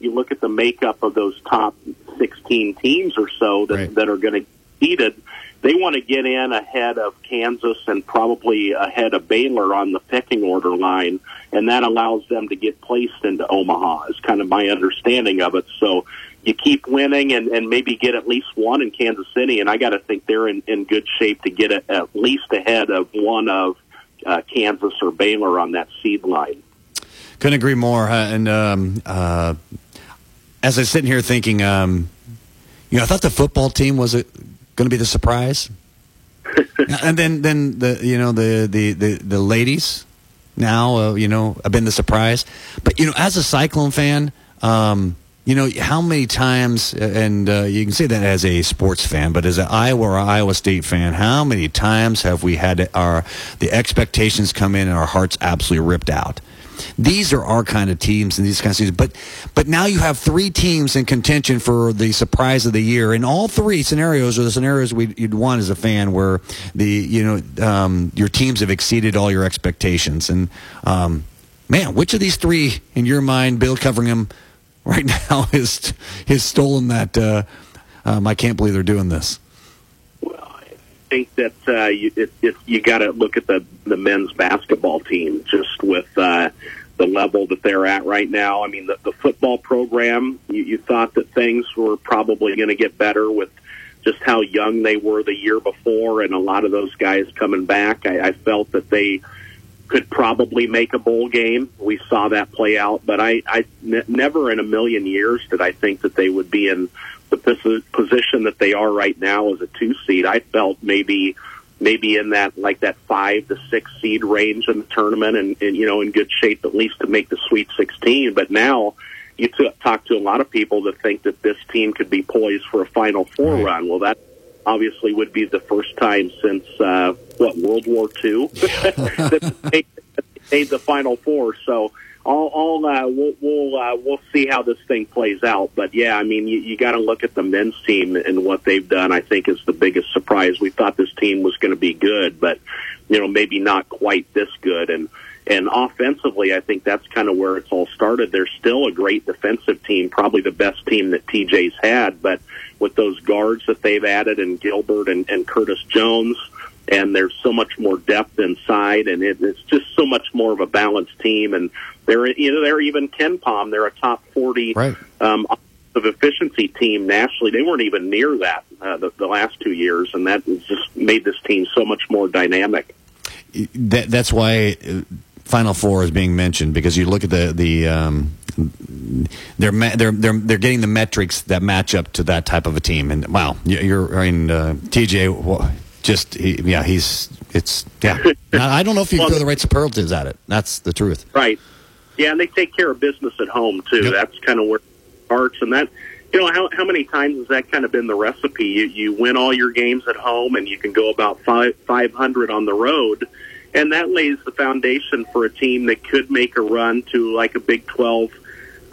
you look at the makeup of those top 16 teams or so that, right. that are going to seeded. They want to get in ahead of Kansas and probably ahead of Baylor on the pecking order line, and that allows them to get placed into Omaha. Is kind of my understanding of it. So you keep winning and, and maybe get at least one in Kansas City, and I got to think they're in, in good shape to get it at least ahead of one of uh, Kansas or Baylor on that seed line. Couldn't agree more. Uh, and um, uh, as I was sitting here thinking, um, you know, I thought the football team was going to be the surprise, and then then the you know the the the, the ladies now uh, you know have been the surprise. But you know, as a Cyclone fan. Um, you know how many times, and uh, you can say that as a sports fan, but as an Iowa or Iowa State fan, how many times have we had our the expectations come in and our hearts absolutely ripped out? These are our kind of teams and these kinds of teams. But but now you have three teams in contention for the surprise of the year, and all three scenarios are the scenarios we, you'd want as a fan, where the you know um, your teams have exceeded all your expectations. And um, man, which of these three, in your mind, Bill covering them? right now has has stolen that. Uh, um, I can't believe they're doing this. Well, I think that uh, you you got to look at the the men's basketball team just with. Uh, the level that they're at right now. I mean, the, the football program, you, you thought that things were probably going to get better with just how young they were the year before, and a lot of those guys coming back. I, I felt that they could probably make a bowl game. We saw that play out, but I, I n- never in a million years did I think that they would be in the pos- position that they are right now as a two seed. I felt maybe maybe in that like that five to six seed range in the tournament, and, and you know in good shape at least to make the Sweet 16. But now you t- talk to a lot of people that think that this team could be poised for a Final Four right. run. Well, that obviously would be the first time since uh, what World War II that they made the Final Four. So all, all uh, we'll we'll, uh, we'll see how this thing plays out. But yeah, I mean, you, you got to look at the men's team and what they've done. I think is the biggest surprise. We thought this team was going to be good, but you know, maybe not quite this good. And and offensively, I think that's kind of where it's all started. They're still a great defensive team, probably the best team that TJ's had, but with those guards that they've added and Gilbert and, and Curtis Jones, and there's so much more depth inside, and it, it's just so much more of a balanced team. And they're you know they're even KenPom, they're a top forty right. um, of efficiency team nationally. They weren't even near that uh, the, the last two years, and that just made this team so much more dynamic. That, that's why Final Four is being mentioned because you look at the the um, they're they're they're they're getting the metrics that match up to that type of a team. And wow, you're I mean uh, TJ just he, yeah he's it's yeah. I don't know if you well, throw the right superlatives at it. That's the truth. Right. Yeah, and they take care of business at home too. Yep. That's kind of where it starts, and that you know how how many times has that kind of been the recipe? You you win all your games at home, and you can go about five five hundred on the road and that lays the foundation for a team that could make a run to like a Big 12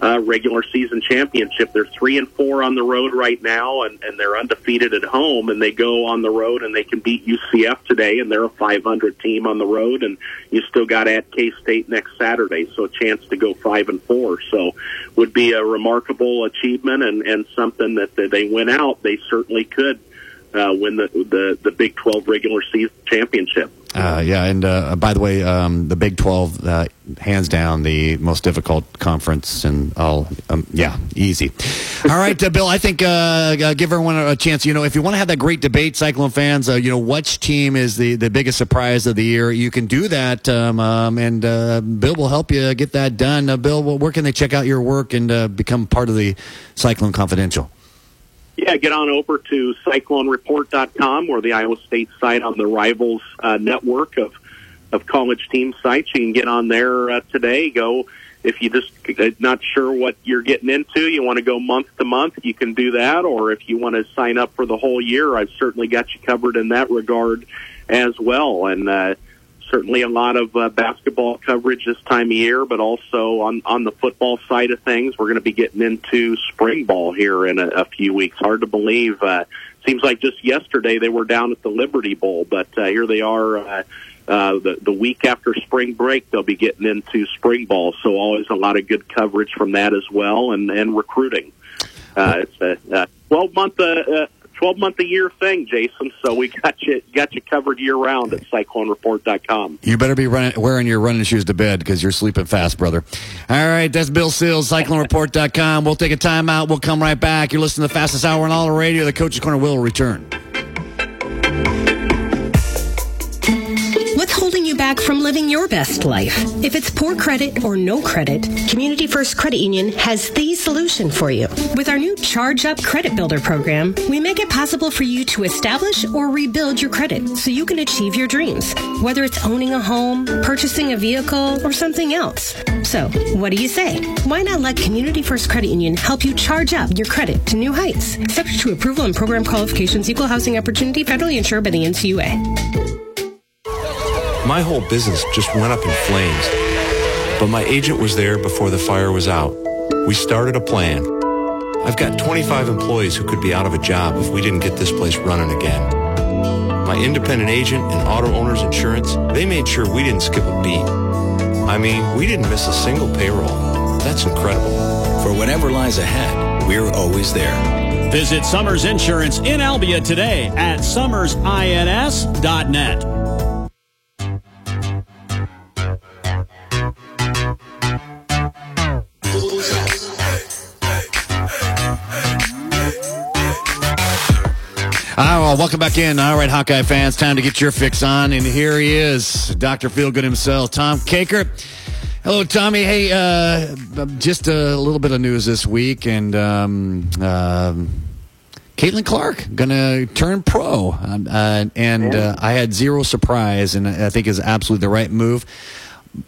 uh, regular season championship. They're three and four on the road right now, and, and they're undefeated at home. And they go on the road and they can beat UCF today, and they're a 500 team on the road. And you still got at K State next Saturday, so a chance to go five and four. So would be a remarkable achievement and and something that, they went out. They certainly could uh, win the, the the Big 12 regular season championship. Uh, yeah, and uh, by the way, um, the Big 12, uh, hands down, the most difficult conference, and all, um, yeah, easy. All right, uh, Bill, I think uh, uh, give everyone a chance. You know, if you want to have that great debate, Cyclone fans, you know, which team is the, the biggest surprise of the year, you can do that, um, um, and Bill will help you get that done. Bill, where can they check out your work and become part of the Cyclone Confidential? Yeah, get on over to cyclonereport.com or the Iowa State site on the Rivals uh, network of of college team sites. You can get on there uh, today. Go if you just uh, not sure what you're getting into. You want to go month to month. You can do that, or if you want to sign up for the whole year, I've certainly got you covered in that regard as well. And uh, certainly a lot of uh, basketball coverage this time of year, but also on on the football side of things, we're going to be getting into spring ball here in a, a few weeks. Hard to believe. Uh, seems like just yesterday they were down at the Liberty Bowl, but uh, here they are. Uh, uh, the the week after spring break, they'll be getting into spring ball. So always a lot of good coverage from that as well, and and recruiting. Uh, it's a, a twelve month uh, uh, twelve month a year thing, Jason. So we got you got you covered year round at CycloneReport.com. You better be running, wearing your running shoes to bed because you're sleeping fast, brother. All right, that's Bill Seals, CycloneReport.com. We'll take a timeout. We'll come right back. You're listening to the fastest hour on all the radio. The Coach's Corner will return. What's holding you back from living your best life? If it's poor credit or no credit, Community First Credit Union has the solution for you. With our new Charge Up Credit Builder program, we make it possible for you to establish or rebuild your credit so you can achieve your dreams, whether it's owning a home, purchasing a vehicle, or something else. So, what do you say? Why not let Community First Credit Union help you charge up your credit to new heights? Subject to approval and program qualifications, equal housing opportunity, federally insured by the NCUA. My whole business just went up in flames. But my agent was there before the fire was out. We started a plan. I've got 25 employees who could be out of a job if we didn't get this place running again. My independent agent and auto owners insurance, they made sure we didn't skip a beat. I mean, we didn't miss a single payroll. That's incredible. For whatever lies ahead, we're always there. Visit Summers Insurance in Albia today at summersins.net. right, well, welcome back in. All right, Hawkeye fans, time to get your fix on. And here he is, Dr. Feelgood himself, Tom Kakert. Hello, Tommy. Hey, uh, just a little bit of news this week, and um, um, Caitlin Clark going to turn pro, um, uh, and uh, I had zero surprise, and I think is absolutely the right move.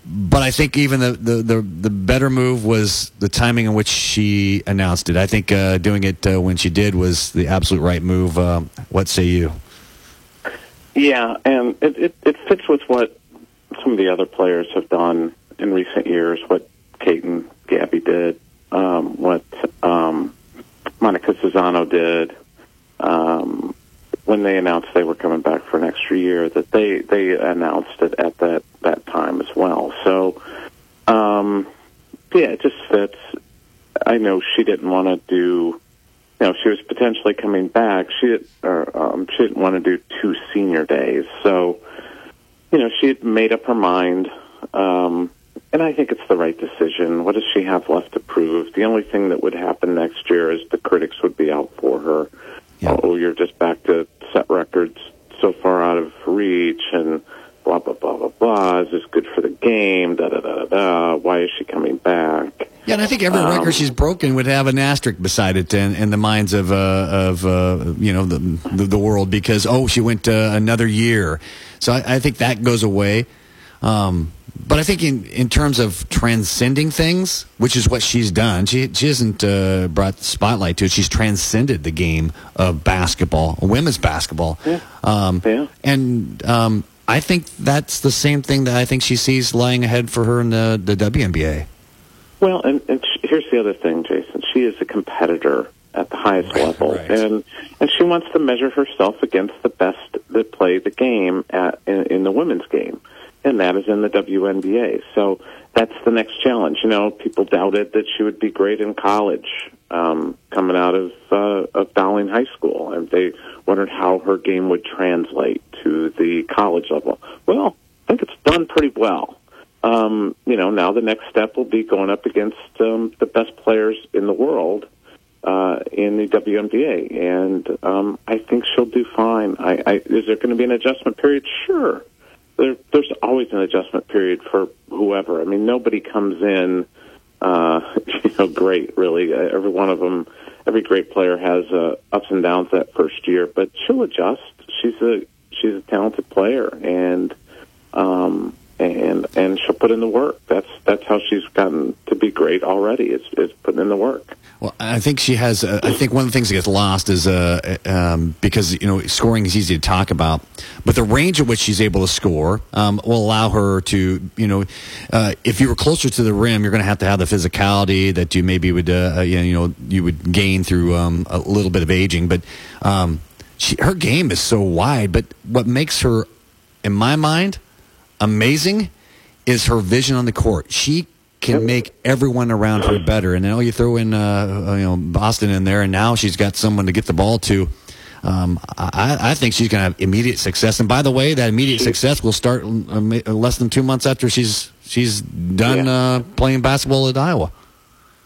But I think even the, the, the, the better move was the timing in which she announced it. I think uh, doing it uh, when she did was the absolute right move. Uh, what say you? Yeah, and it, it, it fits with what some of the other players have done in recent years, what Kate and Gabby did, um, what um, Monika Czinano did um, when they announced they were coming back for an extra year, that they, they announced it at that, that time as well. So, um, yeah, it just fits. I know she didn't want to do, you know, she was potentially coming back. She, or, um, she didn't want to do two senior days. So, you know, she had made up her mind. Um, and I think it's the right decision. What does she have left to prove? The only thing that would happen next year is the critics would be out for her. Oh, you're just back to set records so far out of reach and blah, blah, blah, blah, blah. Is this good for the game? Da, da, da, da, da. Why is she coming back? Yeah, and I think every Um, record she's broken would have an asterisk beside it in, in the minds of uh, of uh, you know the, the the world because oh she went uh, another year, so I, I think that goes away. Um, but I think in, in terms of transcending things, which is what she's done, she she hasn't uh, brought the spotlight to it. She's transcended the game of basketball, women's basketball. Yeah. Um, And um, I think that's the same thing that I think she sees lying ahead for her in the, the WNBA. Well, and, and here's the other thing, Jason. She is a competitor at the highest level, and and she wants to measure herself against the best that play the game at in, in the women's game, and that is in the WNBA. So that's the next challenge. You know, people doubted that she would be great in college, um, coming out of uh, of Dowling High School, and they wondered how her game would translate to the college level. Well, I think it's done pretty well um, you know, now the next step will be going up against um, the best players in the world uh, in the WNBA, and um, I think she'll do fine. I, I, is there going to be an adjustment period? Sure. There, there's always an adjustment period for whoever. I mean, nobody comes in, uh, you know, great. Really, every one of them, every great player has uh, ups and downs that first year, but she'll adjust. She's a she's a talented player, and um, and and she'll put in the work. That's that's how she's gotten to be great already. Is is putting in the work. Well, I think she has. Uh, I think one of the things that gets lost is uh, um, because you know scoring is easy to talk about, but the range at which she's able to score um, will allow her to. You know, uh, if you were closer to the rim, you're going to have to have the physicality that you maybe would uh, you, know, you would gain through um, a little bit of aging. But um, she, her game is so wide. But what makes her, in my mind, amazing is her vision on the court. She can make everyone around her better. And now you throw in, uh, you know, Boston in there, and now she's got someone to get the ball to. Um, I, I think she's going to have immediate success. And by the way, that immediate success will start uh, less than two months after she's she's done uh, playing basketball at Iowa.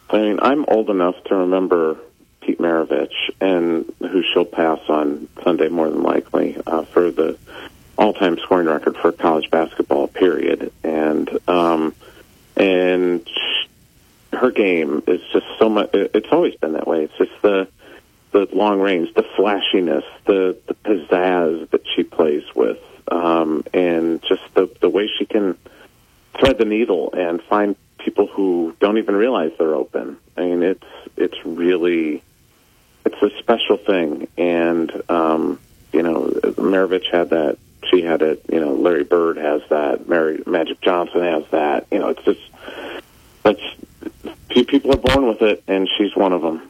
I mean, I'm old enough to remember Pete Maravich, and who she'll pass on Sunday more than likely uh, for the all-time scoring record for college basketball. Period. And um, and her game is just so much. It's always been that way. It's just the the long range, the flashiness, the the pizzazz that she plays with, um, and just the the way she can thread the needle and find people who don't even realize they're open. I mean, it's it's really it's a special thing, and um, you know, Maravich had that. She had it. You know, Larry Bird has that. Mary Magic Johnson has that. You know, it's just that's few people are born with it, and she's one of them.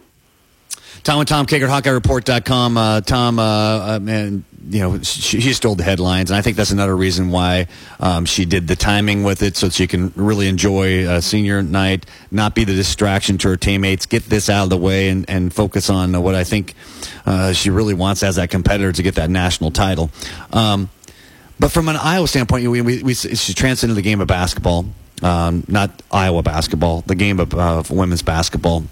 Tom and Tom Kakert, HawkeyeReport.com. Uh, Tom, uh, uh, man, you know, she, she stole the headlines, and I think that's another reason why um, she did the timing with it, so she can really enjoy uh, senior night, not be the distraction to her teammates, get this out of the way, and, and focus on what I think uh, she really wants as that competitor to get that national title. Um, but from an Iowa standpoint, we, we, we, she transcended the game of basketball, um, not Iowa basketball, the game of uh, women's basketball.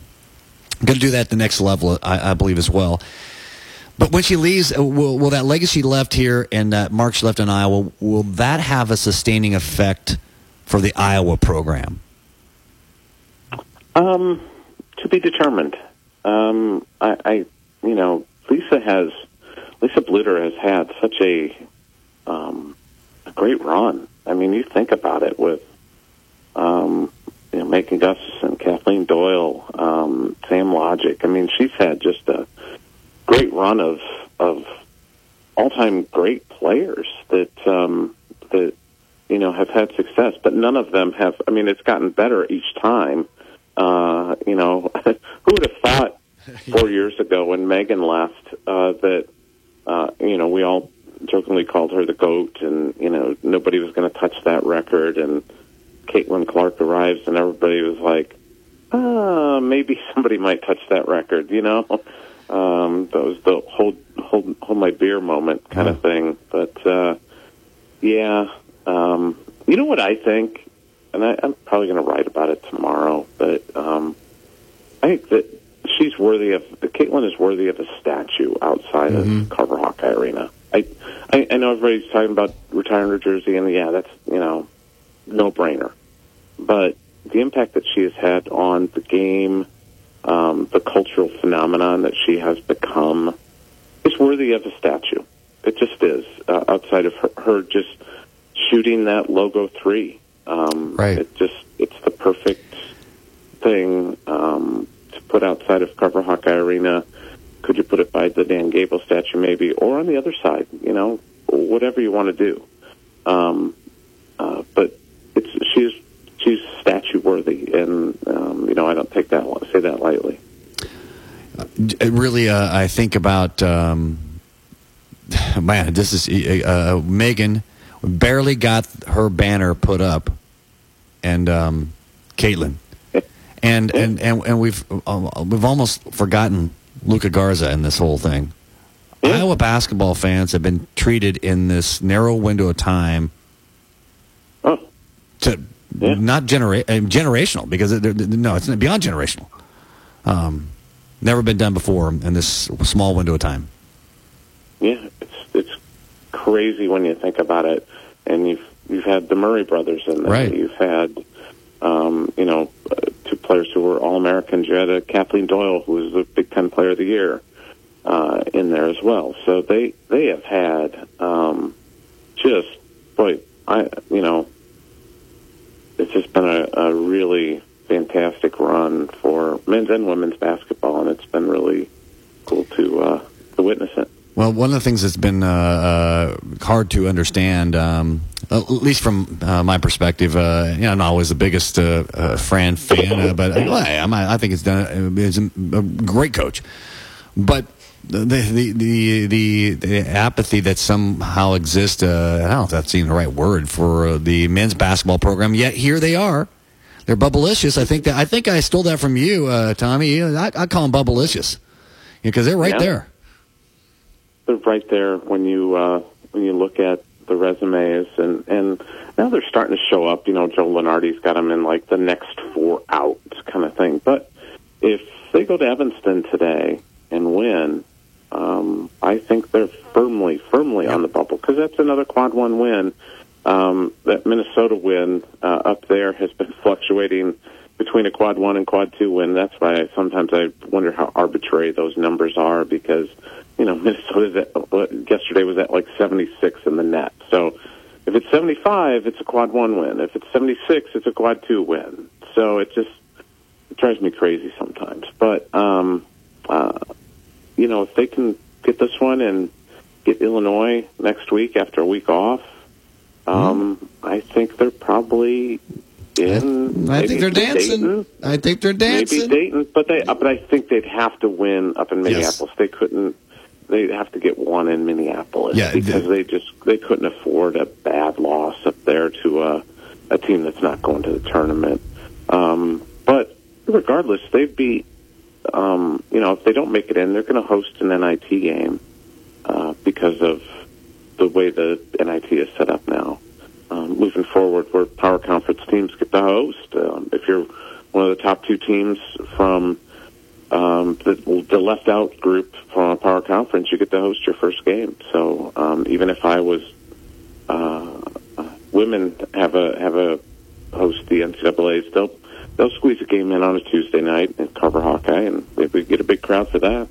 Going to do that at the next level, I, I believe, as well. But when she leaves, uh, will, will that legacy left here and that mark she left in Iowa, will that have a sustaining effect for the Iowa program? Um, to be determined. Um, I, I, you know, Lisa has Lisa Bluder has had such a um, a great run. I mean, you think about it with um, you know, Megan Gustafson, Kathleen Doyle, um, Sam Logic. I mean, she's had just a great run of of all time great players that um, that you know have had success, but none of them have. I mean, it's gotten better each time. Uh, you know, who would have thought four years ago when Megan left uh, that uh, you know we all jokingly called her the goat, and you know nobody was going to touch that record, and Caitlin Clark arrives, and everybody was like, ah, maybe somebody might touch that record, you know. Um, that was the hold hold hold my beer moment kind of thing. But uh, yeah, um, you know what I think, and I, I'm probably going to write about it tomorrow. But um, I think that she's worthy of the Caitlin is worthy of a statue outside Mm-hmm. of Carver Hawkeye Arena. I, I know everybody's talking about retiring her jersey, and yeah, that's you know no brainer. But the impact that she has had on the game, um, the cultural phenomenon that she has become, is worthy of a statue. It just is. Uh, outside of her, her just shooting that logo three, um, Right. It just it's the perfect thing um, to put outside of Carver Hawkeye Arena. Could you put it by the Dan Gable statue, maybe, or on the other side? You know, whatever you want to do. Um, uh, but it's she's she's statue worthy, and um, you know I don't take that say that lightly. It really, uh, I think about um, man. This is uh, Megan barely got her banner put up, and um, Caitlin, and and and, and we've uh, we've almost forgotten Luka Garza in this whole thing. Iowa basketball fans have been treated in this narrow window of time to not genera- uh, generational because it, they're- they're- no, it's beyond generational. Um, never been done before in this small window of time. Yeah, it's it's crazy when you think about it. And you've you've had the Murray brothers in there. Right. You've had um, you know uh, two players who were all Americans. You had uh, Kathleen Doyle, who was the Big Ten Player of the Year, uh, in there as well. So they they have had um, just boy, I you know it's just been a, a really fantastic run for men's and women's basketball, and it's been really cool to uh, to witness it. Well, one of the things that's been uh, uh, hard to understand, um, at least from uh, my perspective, uh, you know, I'm not always the biggest uh, uh, Fran fan, uh, but I'm, I think it's done. It's a great coach, but the the the the, the apathy that somehow exists. Uh, I don't know if that's even the right word for uh, the men's basketball program. Yet here they are. They're bubblicious. I think that I think I stole that from you, uh, Tommy. I, I call them bubblicious because they're right Yeah. there. They're right there when you uh, when you look at the resumes, and and now they're starting to show up. You know, Joe Lunardi's got them in like the next four out kind of thing. But if they go to Evanston today and win, um, I think they're firmly, firmly on the bubble because that's another quad one win. Um, that Minnesota win uh, up there has been fluctuating between a quad one and quad two win. That's why I, sometimes I wonder how arbitrary those numbers are because you know Minnesota's at, yesterday was at like 76 in the net. So if it's 75, it's a quad one win. If it's 76, it's a quad two win. So it just it drives me crazy sometimes. But um, uh, you know, if they can get this one and get Illinois next week after a week off, um, I think they're probably in. I maybe think they're dancing. Dayton, I think they're dancing. Maybe Dayton, but they, uh, but I think they'd have to win up in Minneapolis. They couldn't. They'd have to get one in Minneapolis Yeah, because they just they couldn't afford a bad loss up there to a a team that's not going to the tournament. Um, but regardless, they'd be. Um, you know, if they don't make it in, they're going to host an NIT game uh, because of the way the NIT is set up now. Moving forward, where power conference teams get to host. Um, if you're one of the top two teams from um, the, the left out group from a power conference, you get to host your first game. So um, even if I was uh, uh, women have a have a host the NCAA's, they'll they'll squeeze a game in on a Tuesday night and cover Hawkeye, and we get a big crowd for that.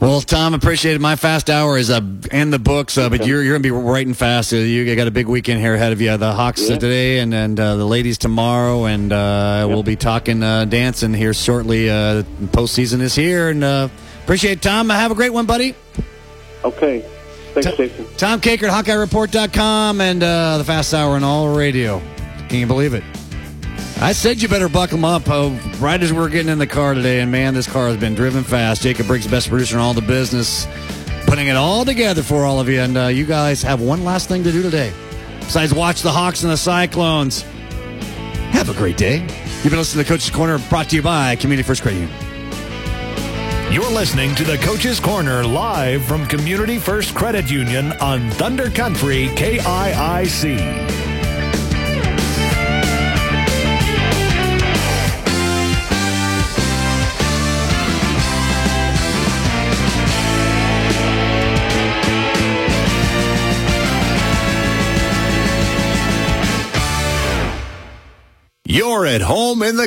Well, Tom, appreciate it. My fast hour is uh, in the books, uh, but you're you're gonna be writing fast. Uh, you got a big weekend here ahead of you. The Hawks Yeah. today, and and uh, the ladies tomorrow, and uh, we'll be talking uh, dancing here shortly. Uh, postseason is here, and uh, appreciate it, Tom. Have a great one, buddy. Okay, thanks, Jason. Tom Kakert at HawkeyeReport.com and uh, the Fast Hour on all radio. Can you believe it? I said you better buckle up uh, right as we're getting in the car today, and man, this car has been driven fast. Jacob Briggs, best producer in all the business, putting it all together for all of you. And uh, you guys have one last thing to do today, besides watch the Hawks and the Cyclones. Have a great day. You've been listening to the Coach's Corner, brought to you by Community First Credit Union. You're listening to the Coach's Corner live from Community First Credit Union on Thunder Country KIIC. You're at home in the